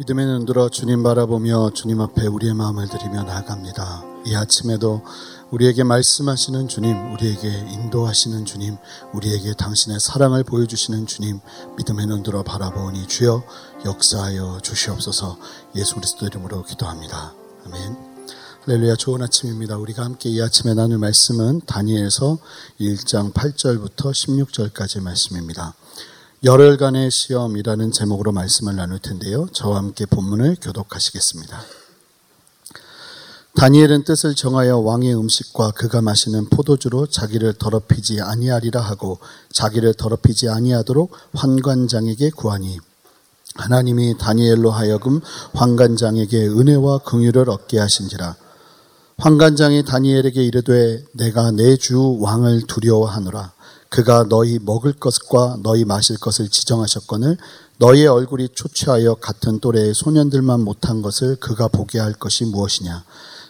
믿음의 눈 들어 주님 바라보며 주님 앞에 우리의 마음을 드리며 나아갑니다. 이 아침에도 우리에게 말씀하시는 주님, 우리에게 인도하시는 주님, 우리에게 당신의 사랑을 보여주시는 주님, 믿음의 눈 들어 바라보니 주여 역사하여 주시옵소서 예수 그리스도 이름으로 기도합니다. 아멘. 할렐루야 좋은 아침입니다. 우리가 함께 이 아침에 나눌 말씀은 다니엘서 1장 8절부터 16절까지 말씀입니다. 열흘간의 시험이라는 제목으로 말씀을 나눌 텐데요. 저와 함께 본문을 교독하시겠습니다. 다니엘은 뜻을 정하여 왕의 음식과 그가 마시는 포도주로 자기를 더럽히지 아니하리라 하고 자기를 더럽히지 아니하도록 환관장에게 구하니 하나님이 다니엘로 하여금 환관장에게 은혜와 긍휼을 얻게 하신지라 환관장이 다니엘에게 이르되 내가 내 주 왕을 두려워하노라 그가 너희 먹을 것과 너희 마실 것을 지정하셨거늘 너희의 얼굴이 초췌하여 같은 또래의 소년들만 못한 것을 그가 보게 할 것이 무엇이냐?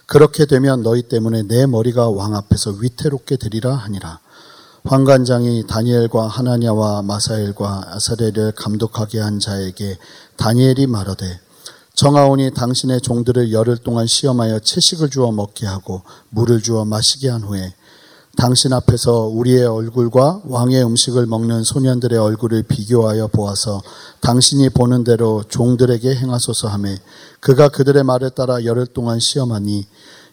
그렇게 되면 너희 때문에 내 머리가 왕 앞에서 위태롭게 되리라 하니라. 황관장이 다니엘과 하나냐와 마사엘과 아사레를 감독하게 한 자에게 다니엘이 말하되 정하오니 당신의 종들을 열흘 동안 시험하여 채식을 주어 먹게 하고 물을 주어 마시게 한 후에 당신 앞에서 우리의 얼굴과 왕의 음식을 먹는 소년들의 얼굴을 비교하여 보아서 당신이 보는 대로 종들에게 행하소서 하매 그가 그들의 말을 따라 열흘 동안 시험하니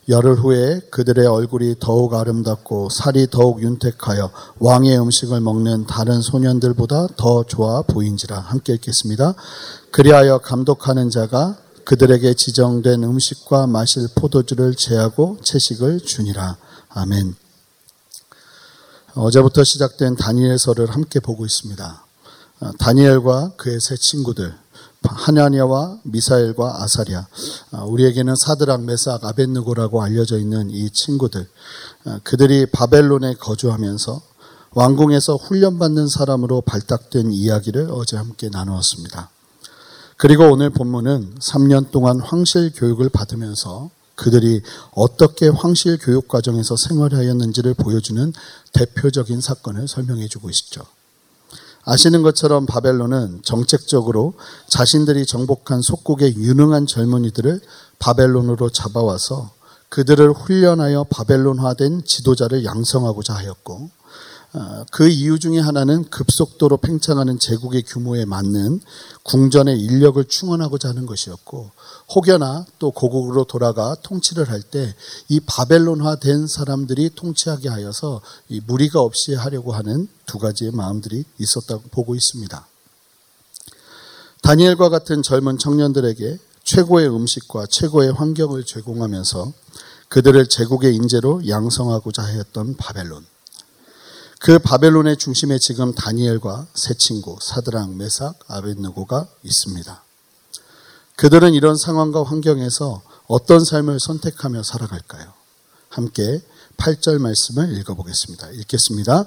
열흘 후에 그들의 얼굴이 더욱 아름답고 살이 더욱 윤택하여 왕의 음식을 먹는 다른 소년들보다 더 좋아 보인지라 함께 읽겠습니다. 그리하여 감독하는 자가 그들에게 지정된 음식과 마실 포도주를 제하고 채식을 주니라. 아멘. 어제부터 시작된 다니엘서를 함께 보고 있습니다. 다니엘과 그의 세 친구들, 하냐니아와 미사엘과 아사리아, 우리에게는 사드락, 메삭, 아벤누고라고 알려져 있는 이 친구들, 그들이 바벨론에 거주하면서 왕궁에서 훈련받는 사람으로 발탁된 이야기를 어제 함께 나누었습니다. 그리고 오늘 본문은 3년 동안 황실 교육을 받으면서 그들이 어떻게 황실 교육 과정에서 생활하였는지를 보여주는 대표적인 사건을 설명해 주고 있죠. 아시는 것처럼 바벨론은 정책적으로 자신들이 정복한 속국의 유능한 젊은이들을 바벨론으로 잡아와서 그들을 훈련하여 바벨론화된 지도자를 양성하고자 하였고 어, 그 이유 중에 하나는 급속도로 팽창하는 제국의 규모에 맞는 궁전의 인력을 충원하고자 하는 것이었고 혹여나 또 고국으로 돌아가 통치를 할 때 이 바벨론화된 사람들이 통치하게 하여서 이 무리가 없이 하려고 하는 두 가지의 마음들이 있었다고 보고 있습니다. 다니엘과 같은 젊은 청년들에게 최고의 음식과 최고의 환경을 제공하면서 그들을 제국의 인재로 양성하고자 하였던 바벨론. 그 바벨론의 중심에 지금 다니엘과 세 친구 사드랑, 메삭, 아벤느고가 있습니다. 그들은 이런 상황과 환경에서 어떤 삶을 선택하며 살아갈까요? 함께 8절 말씀을 읽어보겠습니다. 읽겠습니다.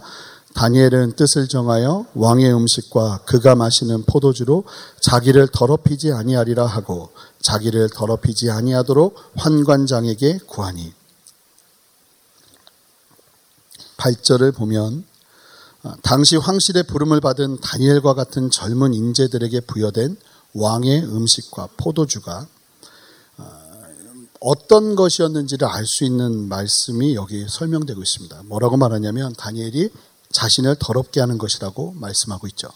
다니엘은 뜻을 정하여 왕의 음식과 그가 마시는 포도주로 자기를 더럽히지 아니하리라 하고 자기를 더럽히지 아니하도록 환관장에게 구하니 8절을 보면 어, 당시 황실의 부름을 받은 다니엘과 같은 젊은 인재들에게 부여된 왕의 음식과 포도주가 어, 어떤 것이었는지를 알 수 있는 말씀이 여기 설명되고 있습니다. 뭐라고 말하냐면 다니엘이 자신을 더럽게 하는 것이라고 말씀하고 있죠.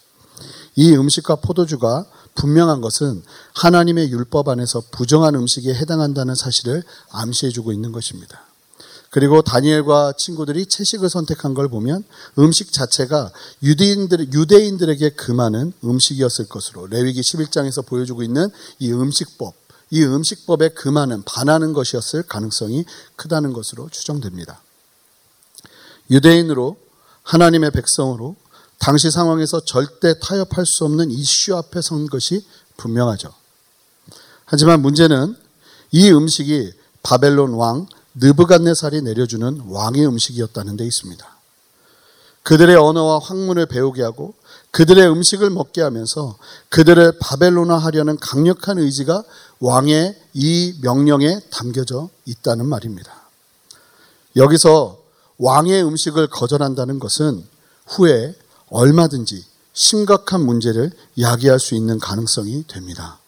이 음식과 포도주가 분명한 것은 하나님의 율법 안에서 부정한 음식에 해당한다는 사실을 암시해주고 있는 것입니다. 그리고 다니엘과 친구들이 채식을 선택한 걸 보면 음식 자체가 유대인들, 유대인들에게 금하는 음식이었을 것으로 레위기 11장에서 보여주고 있는 이 음식법, 이 음식법에 금하는, 반하는 것이었을 가능성이 크다는 것으로 추정됩니다. 유대인으로 하나님의 백성으로 당시 상황에서 절대 타협할 수 없는 이슈 앞에 선 것이 분명하죠. 하지만 문제는 이 음식이 바벨론 왕 느부갓네살이 내려주는 왕의 음식이었다는 데 있습니다. 그들의 언어와 학문을 배우게 하고 그들의 음식을 먹게 하면서 그들을 바벨론화 하려는 강력한 의지가 왕의 이 명령에 담겨져 있다는 말입니다. 여기서 왕의 음식을 거절한다는 것은 후에 얼마든지 심각한 문제를 야기할 수 있는 가능성이 됩니다.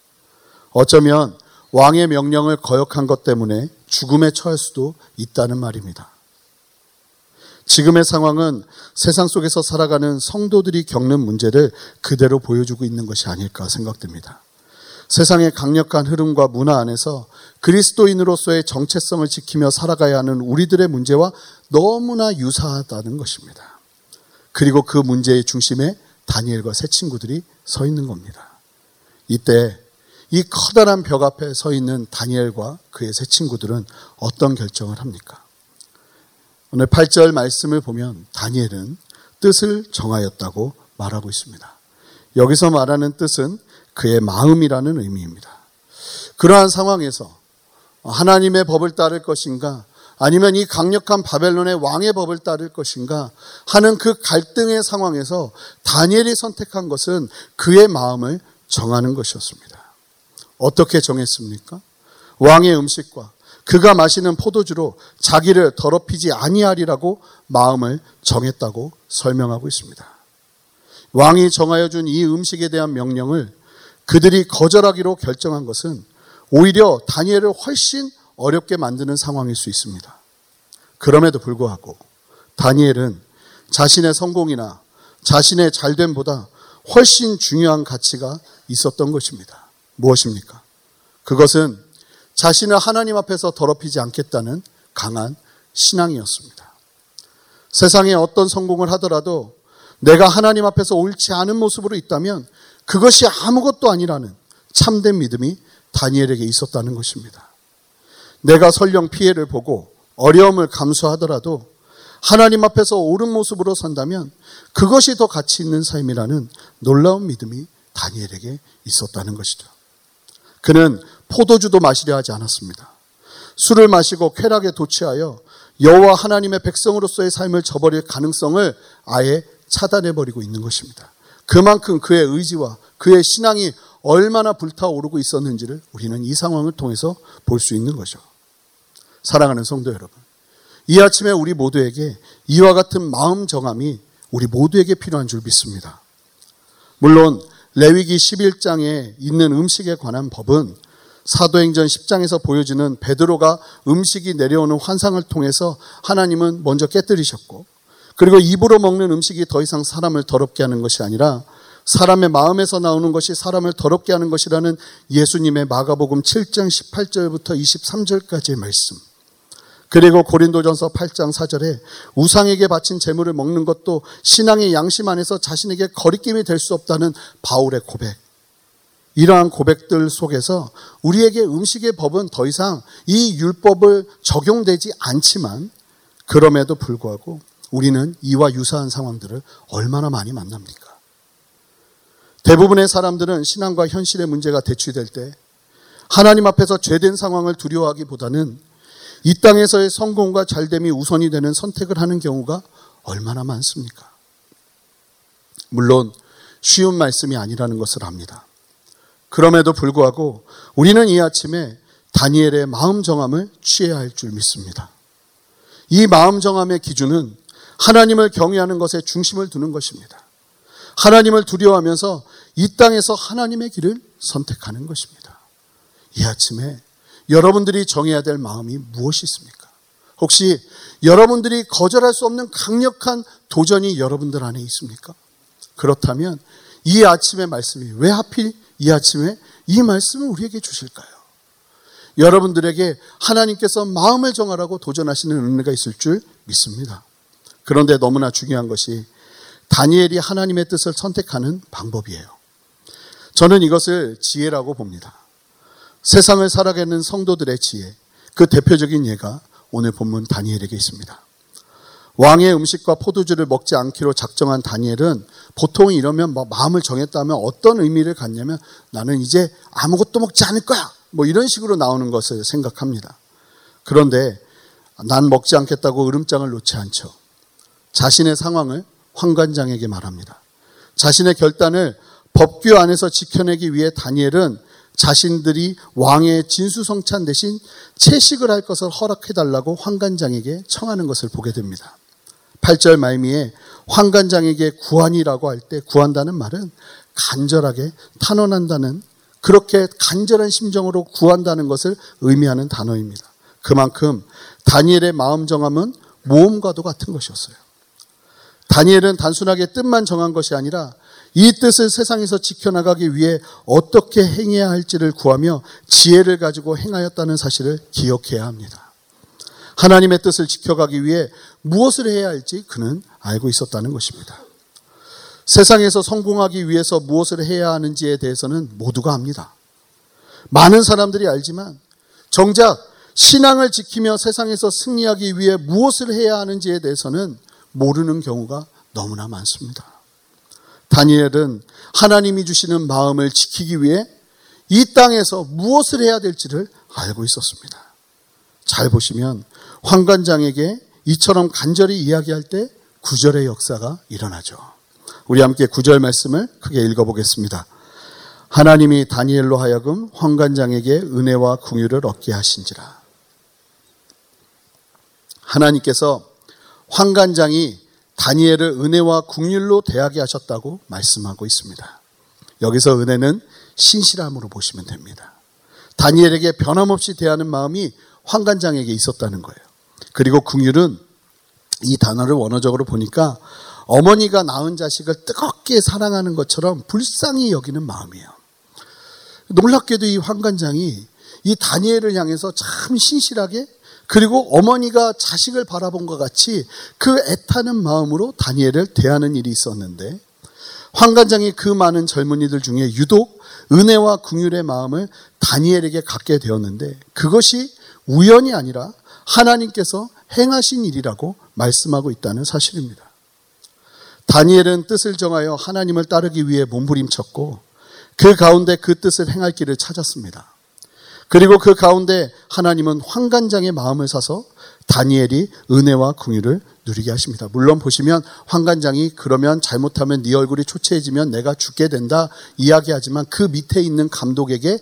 어쩌면 왕의 명령을 거역한 것 때문에 죽음에 처할 수도 있다는 말입니다. 지금의 상황은 세상 속에서 살아가는 성도들이 겪는 문제를 그대로 보여주고 있는 것이 아닐까 생각됩니다. 세상의 강력한 흐름과 문화 안에서 그리스도인으로서의 정체성을 지키며 살아가야 하는 우리들의 문제와 너무나 유사하다는 것입니다. 그리고 그 문제의 중심에 다니엘과 새 친구들이 서 있는 겁니다. 이때 이 커다란 벽 앞에 서 있는 다니엘과 그의 새 친구들은 어떤 결정을 합니까? 오늘 8절 말씀을 보면 다니엘은 뜻을 정하였다고 말하고 있습니다. 여기서 말하는 뜻은 그의 마음이라는 의미입니다. 그러한 상황에서 하나님의 법을 따를 것인가 아니면 이 강력한 바벨론의 왕의 법을 따를 것인가 하는 그 갈등의 상황에서 다니엘이 선택한 것은 그의 마음을 정하는 것이었습니다. 어떻게 정했습니까? 왕의 음식과 그가 마시는 포도주로 자기를 더럽히지 아니하리라고 마음을 정했다고 설명하고 있습니다. 왕이 정하여 준 이 음식에 대한 명령을 그들이 거절하기로 결정한 것은 오히려 다니엘을 훨씬 어렵게 만드는 상황일 수 있습니다. 그럼에도 불구하고 다니엘은 자신의 성공이나 자신의 잘됨보다 훨씬 중요한 가치가 있었던 것입니다. 무엇입니까? 그것은 자신을 하나님 앞에서 더럽히지 않겠다는 강한 신앙이었습니다. 세상에 어떤 성공을 하더라도 내가 하나님 앞에서 옳지 않은 모습으로 있다면 그것이 아무것도 아니라는 참된 믿음이 다니엘에게 있었다는 것입니다. 내가 설령 피해를 보고 어려움을 감수하더라도 하나님 앞에서 옳은 모습으로 산다면 그것이 더 가치 있는 삶이라는 놀라운 믿음이 다니엘에게 있었다는 것이죠. 그는 포도주도 마시려 하지 않았습니다. 술을 마시고 쾌락에 도취하여 여호와 하나님의 백성으로서의 삶을 저버릴 가능성을 아예 차단해 버리고 있는 것입니다. 그만큼 그의 의지와 그의 신앙이 얼마나 불타오르고 있었는지를 우리는 이 상황을 통해서 볼 수 있는 거죠. 사랑하는 성도 여러분. 이 아침에 우리 모두에게 이와 같은 마음 정함이 우리 모두에게 필요한 줄 믿습니다. 물론 레위기 11장에 있는 음식에 관한 법은 사도행전 10장에서 보여지는 베드로가 음식이 내려오는 환상을 통해서 하나님은 먼저 깨뜨리셨고 그리고 입으로 먹는 음식이 더 이상 사람을 더럽게 하는 것이 아니라 사람의 마음에서 나오는 것이 사람을 더럽게 하는 것이라는 예수님의 마가복음 7장 18절부터 23절까지의 말씀. 그리고 고린도전서 8장 4절에 우상에게 바친 재물을 먹는 것도 신앙의 양심 안에서 자신에게 거리낌이 될 수 없다는 바울의 고백. 이러한 고백들 속에서 우리에게 음식의 법은 더 이상 이 율법을 적용되지 않지만 그럼에도 불구하고 우리는 이와 유사한 상황들을 얼마나 많이 만납니까? 대부분의 사람들은 신앙과 현실의 문제가 대치될 때 하나님 앞에서 죄된 상황을 두려워하기보다는 이 땅에서의 성공과 잘됨이 우선이 되는 선택을 하는 경우가 얼마나 많습니까? 물론 쉬운 말씀이 아니라는 것을 압니다. 그럼에도 불구하고 우리는 이 아침에 다니엘의 마음 정함을 취해야 할 줄 믿습니다. 이 마음 정함의 기준은 하나님을 경외하는 것에 중심을 두는 것입니다. 하나님을 두려워하면서 이 땅에서 하나님의 길을 선택하는 것입니다. 이 아침에 여러분들이 정해야 될 마음이 무엇이 있습니까? 혹시 여러분들이 거절할 수 없는 강력한 도전이 여러분들 안에 있습니까? 그렇다면 이 아침의 말씀이 왜 하필 이 아침에 이 말씀을 우리에게 주실까요? 여러분들에게 하나님께서 마음을 정하라고 도전하시는 은혜가 있을 줄 믿습니다. 그런데 너무나 중요한 것이 다니엘이 하나님의 뜻을 선택하는 방법이에요. 저는 이것을 지혜라고 봅니다. 세상을 살아가는 성도들의 지혜, 그 대표적인 예가 오늘 본문 다니엘에게 있습니다. 왕의 음식과 포도주를 먹지 않기로 작정한 다니엘은 보통 이러면 뭐 마음을 정했다면 어떤 의미를 갖냐면 나는 이제 아무것도 먹지 않을 거야. 뭐 이런 식으로 나오는 것을 생각합니다. 그런데 난 먹지 않겠다고 으름장을 놓지 않죠. 자신의 상황을 황관장에게 말합니다. 자신의 결단을 법규 안에서 지켜내기 위해 다니엘은 자신들이 왕의 진수성찬 대신 채식을 할 것을 허락해달라고 황관장에게 청하는 것을 보게 됩니다. 8절 말미에 황관장에게 구한이라고 할 때 구한다는 말은 간절하게 탄원한다는 그렇게 간절한 심정으로 구한다는 것을 의미하는 단어입니다. 그만큼 다니엘의 마음 정함은 모험과도 같은 것이었어요. 다니엘은 단순하게 뜻만 정한 것이 아니라 이 뜻을 세상에서 지켜나가기 위해 어떻게 행해야 할지를 구하며 지혜를 가지고 행하였다는 사실을 기억해야 합니다. 하나님의 뜻을 지켜가기 위해 무엇을 해야 할지 그는 알고 있었다는 것입니다. 세상에서 성공하기 위해서 무엇을 해야 하는지에 대해서는 모두가 압니다. 많은 사람들이 알지만 정작 신앙을 지키며 세상에서 승리하기 위해 무엇을 해야 하는지에 대해서는 모르는 경우가 너무나 많습니다. 다니엘은 하나님이 주시는 마음을 지키기 위해 이 땅에서 무엇을 해야 될지를 알고 있었습니다. 잘 보시면 황관장에게 이처럼 간절히 이야기할 때 구절의 역사가 일어나죠. 우리 함께 구절 말씀을 크게 읽어보겠습니다. 하나님이 다니엘로 하여금 황관장에게 은혜와 궁유를 얻게 하신지라. 하나님께서 황관장이 다니엘을 은혜와 국률로 대하게 하셨다고 말씀하고 있습니다. 여기서 은혜는 신실함으로 보시면 됩니다. 다니엘에게 변함없이 대하는 마음이 황관장에게 있었다는 거예요. 그리고 국률은 이 단어를 원어적으로 보니까 어머니가 낳은 자식을 뜨겁게 사랑하는 것처럼 불쌍히 여기는 마음이에요. 놀랍게도 이 황관장이 이 다니엘을 향해서 참 신실하게 그리고 어머니가 자식을 바라본 것 같이 그 애타는 마음으로 다니엘을 대하는 일이 있었는데 황관장이 그 많은 젊은이들 중에 유독 은혜와 궁율의 마음을 다니엘에게 갖게 되었는데 그것이 우연이 아니라 하나님께서 행하신 일이라고 말씀하고 있다는 사실입니다. 다니엘은 뜻을 정하여 하나님을 따르기 위해 몸부림쳤고 그 가운데 그 뜻을 행할 길을 찾았습니다. 그리고 그 가운데 하나님은 황관장의 마음을 사서 다니엘이 은혜와 궁유를 누리게 하십니다. 물론 보시면 황관장이 그러면 잘못하면 네 얼굴이 초췌해지면 내가 죽게 된다 이야기하지만 그 밑에 있는 감독에게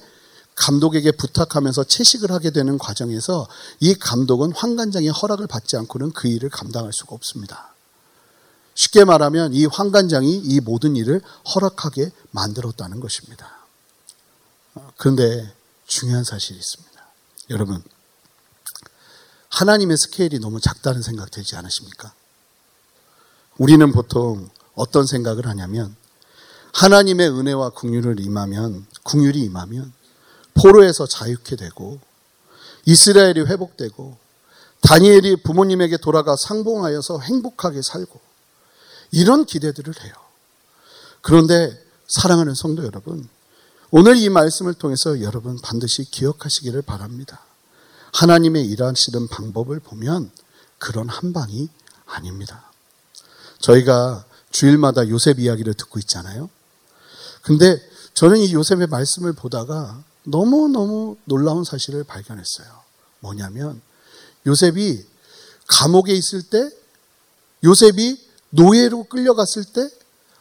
감독에게 부탁하면서 채식을 하게 되는 과정에서 이 감독은 황관장의 허락을 받지 않고는 그 일을 감당할 수가 없습니다. 쉽게 말하면 이 황관장이 이 모든 일을 허락하게 만들었다는 것입니다. 그런데 중요한 사실이 있습니다. 여러분, 하나님의 스케일이 너무 작다는 생각 들지 않으십니까? 우리는 보통 어떤 생각을 하냐면 하나님의 은혜와 국률을 임하면 국률이 임하면 포로에서 자유케 되고 이스라엘이 회복되고 다니엘이 부모님에게 돌아가 상봉하여서 행복하게 살고 이런 기대들을 해요. 그런데 사랑하는 성도 여러분, 오늘 이 말씀을 통해서 여러분 반드시 기억하시기를 바랍니다. 하나님의 일하시는 방법을 보면 그런 한 방이 아닙니다. 저희가 주일마다 요셉 이야기를 듣고 있잖아요. 근데 저는 이 요셉의 말씀을 보다가 너무너무 놀라운 사실을 발견했어요. 뭐냐면 요셉이 감옥에 있을 때 요셉이 노예로 끌려갔을 때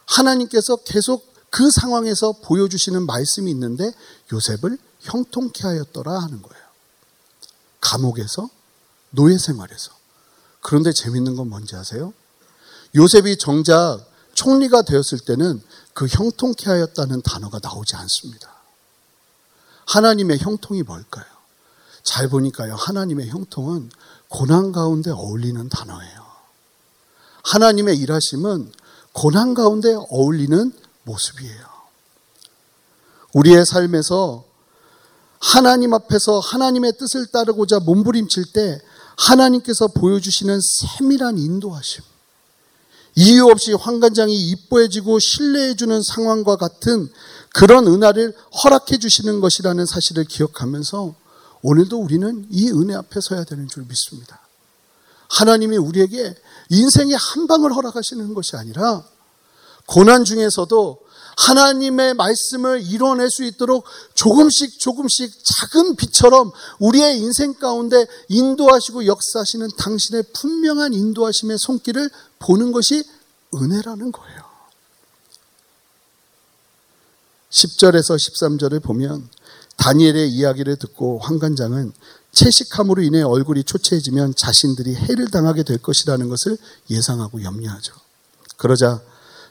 하나님께서 계속 그 상황에서 보여주시는 말씀이 있는데 요셉을 형통케 하였더라 하는 거예요. 감옥에서 노예 생활에서. 그런데 재밌는 건 뭔지 아세요? 요셉이 정작 총리가 되었을 때는 그 형통케 하였다는 단어가 나오지 않습니다. 하나님의 형통이 뭘까요? 잘 보니까요, 하나님의 형통은 고난 가운데 어울리는 단어예요. 하나님의 일하심은 고난 가운데 어울리는 모습이에요. 우리의 삶에서 하나님 앞에서 하나님의 뜻을 따르고자 몸부림칠 때 하나님께서 보여주시는 세밀한 인도하심. 이유 없이 황관장이 이뻐해지고 신뢰해주는 상황과 같은 그런 은혜를 허락해 주시는 것이라는 사실을 기억하면서 오늘도 우리는 이 은혜 앞에 서야 되는 줄 믿습니다. 하나님이 우리에게 인생의 한 방을 허락하시는 것이 아니라 고난 중에서도 하나님의 말씀을 이뤄낼 수 있도록 조금씩 조금씩 작은 빛처럼 우리의 인생 가운데 인도하시고 역사하시는 당신의 분명한 인도하심의 손길을 보는 것이 은혜라는 거예요. 10절에서 13절을 보면 다니엘의 이야기를 듣고 황관장은 채식함으로 인해 얼굴이 초췌해지면 자신들이 해를 당하게 될 것이라는 것을 예상하고 염려하죠. 그러자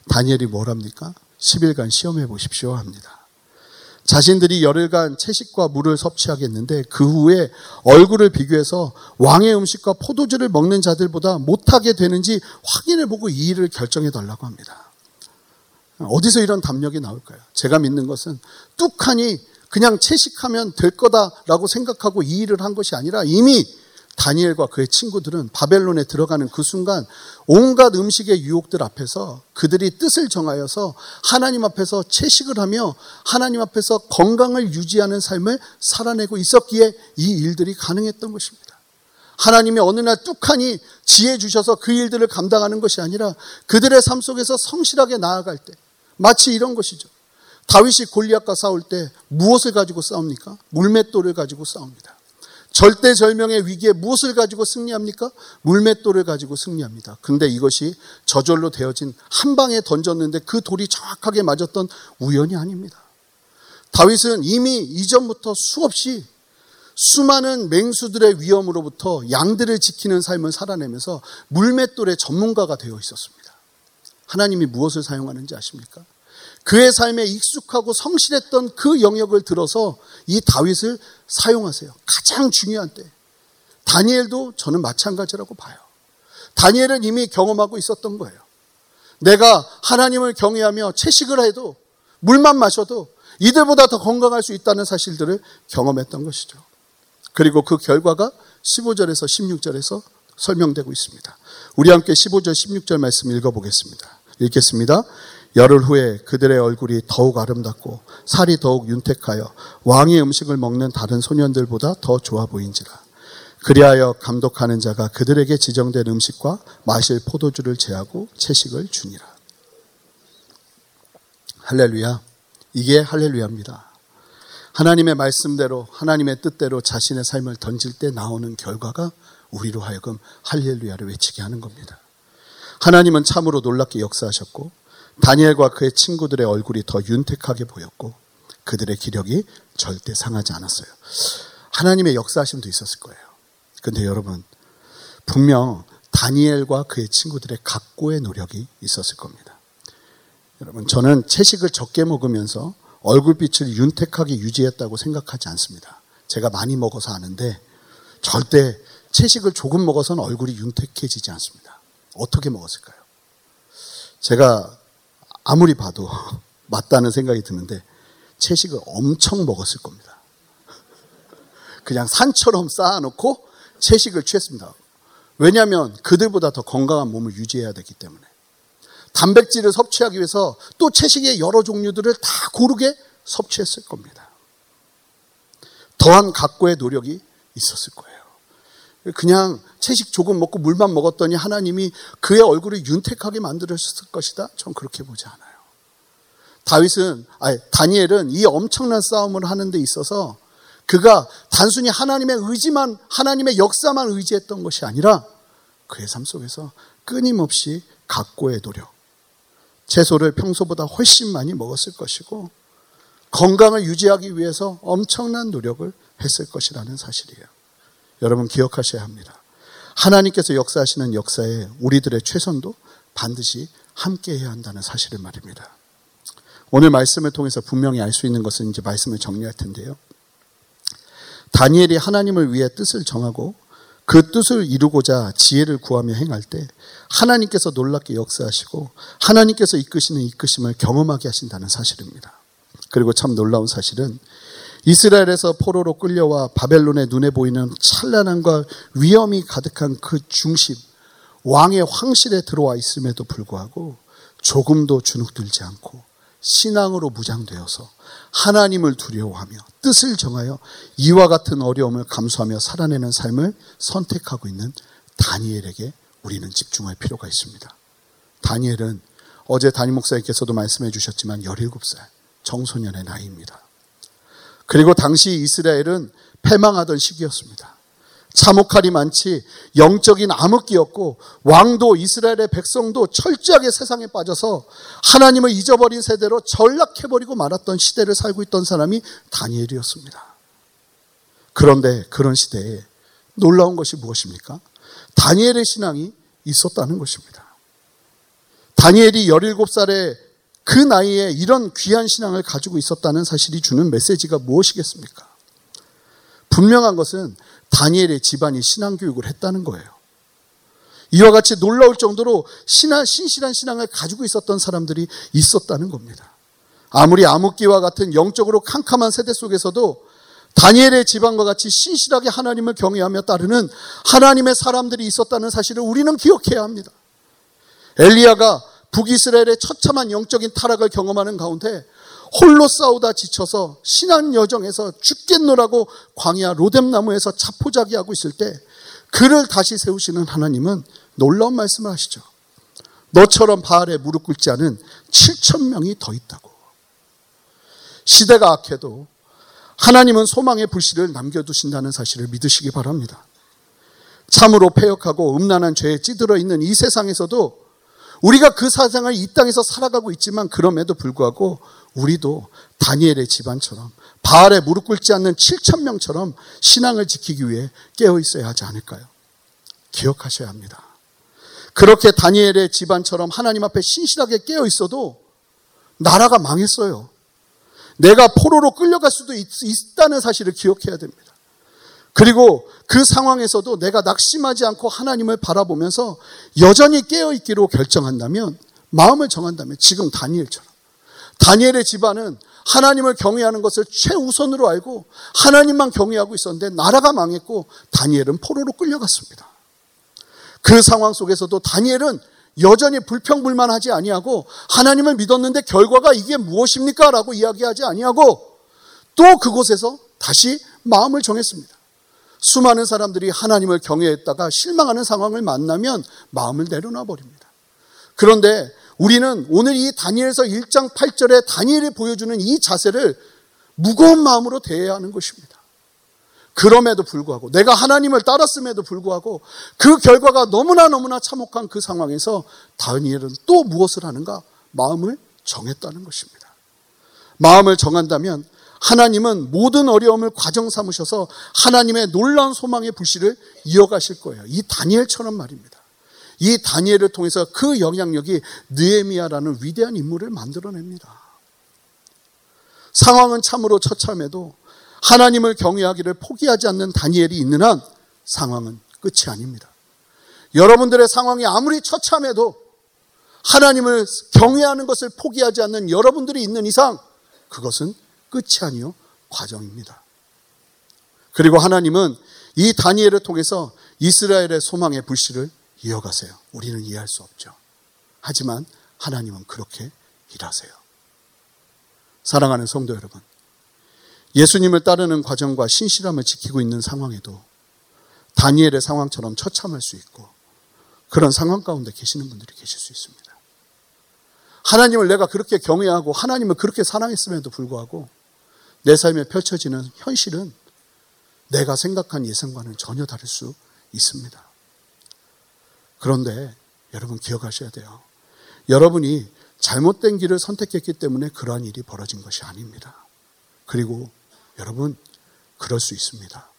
다니엘이 뭘 합니까? 10일간 시험해 보십시오 합니다. 자신들이 열흘간 채식과 물을 섭취하겠는데 그 후에 얼굴을 비교해서 왕의 음식과 포도주를 먹는 자들보다 못하게 되는지 확인해 보고 이 일을 결정해 달라고 합니다. 어디서 이런 담력이 나올까요? 제가 믿는 것은 뚝하니 그냥 채식하면 될 거다라고 생각하고 이 일을 한 것이 아니라 이미 다니엘과 그의 친구들은 바벨론에 들어가는 그 순간 온갖 음식의 유혹들 앞에서 그들이 뜻을 정하여서 하나님 앞에서 채식을 하며 하나님 앞에서 건강을 유지하는 삶을 살아내고 있었기에 이 일들이 가능했던 것입니다. 하나님이 어느 날 뚝하니 지혜 주셔서 그 일들을 감당하는 것이 아니라 그들의 삶 속에서 성실하게 나아갈 때 마치 이런 것이죠. 다윗이 골리앗과 싸울 때 무엇을 가지고 싸웁니까? 물맷돌을 가지고 싸웁니다. 절대절명의 위기에 무엇을 가지고 승리합니까? 물맷돌을 가지고 승리합니다. 근데 이것이 저절로 되어진 한 방에 던졌는데 그 돌이 정확하게 맞았던 우연이 아닙니다. 다윗은 이미 이전부터 수없이 수많은 맹수들의 위험으로부터 양들을 지키는 삶을 살아내면서 물맷돌의 전문가가 되어 있었습니다. 하나님이 무엇을 사용하는지 아십니까? 그의 삶에 익숙하고 성실했던 그 영역을 들어서 이 다윗을 사용하세요. 가장 중요한 때. 다니엘도 저는 마찬가지라고 봐요. 다니엘은 이미 경험하고 있었던 거예요. 내가 하나님을 경외하며 채식을 해도 물만 마셔도 이들보다 더 건강할 수 있다는 사실들을 경험했던 것이죠. 그리고 그 결과가 15절에서 16절에서 설명되고 있습니다. 우리 함께 15절, 16절 말씀 읽어보겠습니다. 읽겠습니다. 열흘 후에 그들의 얼굴이 더욱 아름답고 살이 더욱 윤택하여 왕의 음식을 먹는 다른 소년들보다 더 좋아 보인지라. 그리하여 감독하는 자가 그들에게 지정된 음식과 마실 포도주를 제하고 채식을 주니라. 할렐루야. 이게 할렐루야입니다. 하나님의 말씀대로 하나님의 뜻대로 자신의 삶을 던질 때 나오는 결과가 우리로 하여금 할렐루야를 외치게 하는 겁니다. 하나님은 참으로 놀랍게 역사하셨고 다니엘과 그의 친구들의 얼굴이 더 윤택하게 보였고 그들의 기력이 절대 상하지 않았어요. 하나님의 역사하심도 있었을 거예요. 근데 여러분, 분명 다니엘과 그의 친구들의 각고의 노력이 있었을 겁니다. 여러분, 저는 채식을 적게 먹으면서 얼굴빛을 윤택하게 유지했다고 생각하지 않습니다. 제가 많이 먹어서 아는데 절대 채식을 조금 먹어서는 얼굴이 윤택해지지 않습니다. 어떻게 먹었을까요? 제가 아무리 봐도 맞다는 생각이 드는데 채식을 엄청 먹었을 겁니다. 그냥 산처럼 쌓아놓고 채식을 취했습니다. 왜냐하면 그들보다 더 건강한 몸을 유지해야 되기 때문에. 단백질을 섭취하기 위해서 또 채식의 여러 종류들을 다 고르게 섭취했을 겁니다. 더한 각고의 노력이 있었을 거예요. 그냥 채식 조금 먹고 물만 먹었더니 하나님이 그의 얼굴을 윤택하게 만들었을 것이다. 전 그렇게 보지 않아요. 다윗은, 아니, 다니엘은 이 엄청난 싸움을 하는 데 있어서 그가 단순히 하나님의 의지만, 하나님의 역사만 의지했던 것이 아니라 그의 삶 속에서 끊임없이 각고의 노력, 채소를 평소보다 훨씬 많이 먹었을 것이고 건강을 유지하기 위해서 엄청난 노력을 했을 것이라는 사실이에요. 여러분 기억하셔야 합니다. 하나님께서 역사하시는 역사에 우리들의 최선도 반드시 함께 해야 한다는 사실을 말입니다. 오늘 말씀을 통해서 분명히 알 수 있는 것은 이제 말씀을 정리할 텐데요. 다니엘이 하나님을 위해 뜻을 정하고 그 뜻을 이루고자 지혜를 구하며 행할 때 하나님께서 놀랍게 역사하시고 하나님께서 이끄시는 이끄심을 경험하게 하신다는 사실입니다. 그리고 참 놀라운 사실은 이스라엘에서 포로로 끌려와 바벨론의 눈에 보이는 찬란함과 위험이 가득한 그 중심, 왕의 황실에 들어와 있음에도 불구하고 조금도 주눅들지 않고 신앙으로 무장되어서 하나님을 두려워하며 뜻을 정하여 이와 같은 어려움을 감수하며 살아내는 삶을 선택하고 있는 다니엘에게 우리는 집중할 필요가 있습니다. 다니엘은 어제 담임 목사님께서도 말씀해 주셨지만 17살 청소년의 나이입니다. 그리고 당시 이스라엘은 패망하던 시기였습니다. 참혹할이 많지 영적인 암흑기였고 왕도 이스라엘의 백성도 철저하게 세상에 빠져서 하나님을 잊어버린 세대로 전락해버리고 말았던 시대를 살고 있던 사람이 다니엘이었습니다. 그런데 그런 시대에 놀라운 것이 무엇입니까? 다니엘의 신앙이 있었다는 것입니다. 다니엘이 17살에 그 나이에 이런 귀한 신앙을 가지고 있었다는 사실이 주는 메시지가 무엇이겠습니까? 분명한 것은 다니엘의 집안이 신앙 교육을 했다는 거예요. 이와 같이 놀라울 정도로 신한, 신실한 신앙을 가지고 있었던 사람들이 있었다는 겁니다. 아무리 암흑기와 같은 영적으로 캄캄한 세대 속에서도 다니엘의 집안과 같이 신실하게 하나님을 경외하며 따르는 하나님의 사람들이 있었다는 사실을 우리는 기억해야 합니다. 엘리야가 북이스라엘의 처참한 영적인 타락을 경험하는 가운데 홀로 싸우다 지쳐서 신앙 여정에서 죽겠노라고 광야 로뎀나무에서 자포자기하고 있을 때 그를 다시 세우시는 하나님은 놀라운 말씀을 하시죠. 너처럼 바알에 무릎 꿇지 않은 7천 명이 더 있다고. 시대가 악해도 하나님은 소망의 불씨를 남겨두신다는 사실을 믿으시기 바랍니다. 참으로 폐역하고 음란한 죄에 찌들어 있는 이 세상에서도 우리가 그 사상을 이 땅에서 살아가고 있지만 그럼에도 불구하고 우리도 다니엘의 집안처럼 바알에 무릎 꿇지 않는 7천 명처럼 신앙을 지키기 위해 깨어 있어야 하지 않을까요? 기억하셔야 합니다. 그렇게 다니엘의 집안처럼 하나님 앞에 신실하게 깨어 있어도 나라가 망했어요. 내가 포로로 끌려갈 수도 있, 있다는 사실을 기억해야 됩니다. 그리고 그 상황에서도 내가 낙심하지 않고 하나님을 바라보면서 여전히 깨어있기로 결정한다면, 마음을 정한다면, 지금 다니엘처럼. 다니엘의 집안은 하나님을 경외하는 것을 최우선으로 알고 하나님만 경외하고 있었는데 나라가 망했고 다니엘은 포로로 끌려갔습니다. 그 상황 속에서도 다니엘은 여전히 불평불만하지 아니하고 하나님을 믿었는데 결과가 이게 무엇입니까? 라고 이야기하지 아니하고 또 그곳에서 다시 마음을 정했습니다. 수많은 사람들이 하나님을 경외했다가 실망하는 상황을 만나면 마음을 내려놔 버립니다. 그런데 우리는 오늘 이 다니엘서 1장 8절에 다니엘이 보여주는 이 자세를 무거운 마음으로 대해야 하는 것입니다. 그럼에도 불구하고 내가 하나님을 따랐음에도 불구하고 그 결과가 너무나 너무나 참혹한 그 상황에서 다니엘은 또 무엇을 하는가? 마음을 정했다는 것입니다. 마음을 정한다면 하나님은 모든 어려움을 과정 삼으셔서 하나님의 놀라운 소망의 불씨를 이어가실 거예요. 이 다니엘처럼 말입니다. 이 다니엘을 통해서 그 영향력이 느에미아라는 위대한 인물을 만들어냅니다. 상황은 참으로 처참해도 하나님을 경외하기를 포기하지 않는 다니엘이 있는 한 상황은 끝이 아닙니다. 여러분들의 상황이 아무리 처참해도 하나님을 경외하는 것을 포기하지 않는 여러분들이 있는 이상 그것은 끝이 아니요 과정입니다. 그리고 하나님은 이 다니엘을 통해서 이스라엘의 소망의 불씨를 이어가세요. 우리는 이해할 수 없죠. 하지만 하나님은 그렇게 일하세요. 사랑하는 성도 여러분, 예수님을 따르는 과정과 신실함을 지키고 있는 상황에도 다니엘의 상황처럼 처참할 수 있고 그런 상황 가운데 계시는 분들이 계실 수 있습니다. 하나님을 내가 그렇게 경외하고 하나님을 그렇게 사랑했음에도 불구하고 내 삶에 펼쳐지는 현실은 내가 생각한 예상과는 전혀 다를 수 있습니다. 그런데 여러분 기억하셔야 돼요. 여러분이 잘못된 길을 선택했기 때문에 그러한 일이 벌어진 것이 아닙니다. 그리고 여러분, 그럴 수 있습니다.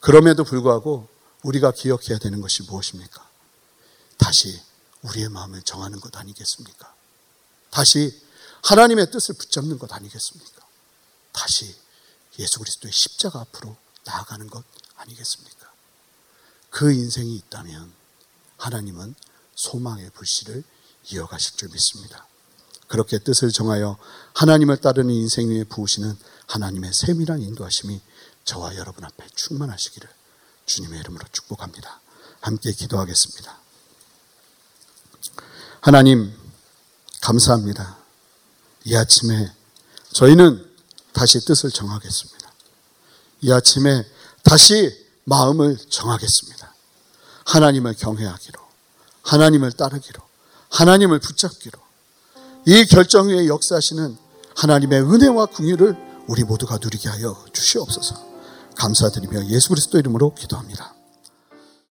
그럼에도 불구하고 우리가 기억해야 되는 것이 무엇입니까? 다시 우리의 마음을 정하는 것 아니겠습니까? 다시 하나님의 뜻을 붙잡는 것 아니겠습니까? 다시 예수 그리스도의 십자가 앞으로 나아가는 것 아니겠습니까? 그 인생이 있다면 하나님은 소망의 불씨를 이어가실 줄 믿습니다. 그렇게 뜻을 정하여 하나님을 따르는 인생 위에 부으시는 하나님의 세밀한 인도하심이 저와 여러분 앞에 충만하시기를 주님의 이름으로 축복합니다. 함께 기도하겠습니다. 하나님, 감사합니다. 이 아침에 저희는 다시 뜻을 정하겠습니다. 이 아침에 다시 마음을 정하겠습니다. 하나님을 경외하기로, 하나님을 따르기로, 하나님을 붙잡기로, 이 결정 위에 역사하시는 하나님의 은혜와 궁유를 우리 모두가 누리게 하여 주시옵소서. 감사드리며 예수 그리스도 이름으로 기도합니다.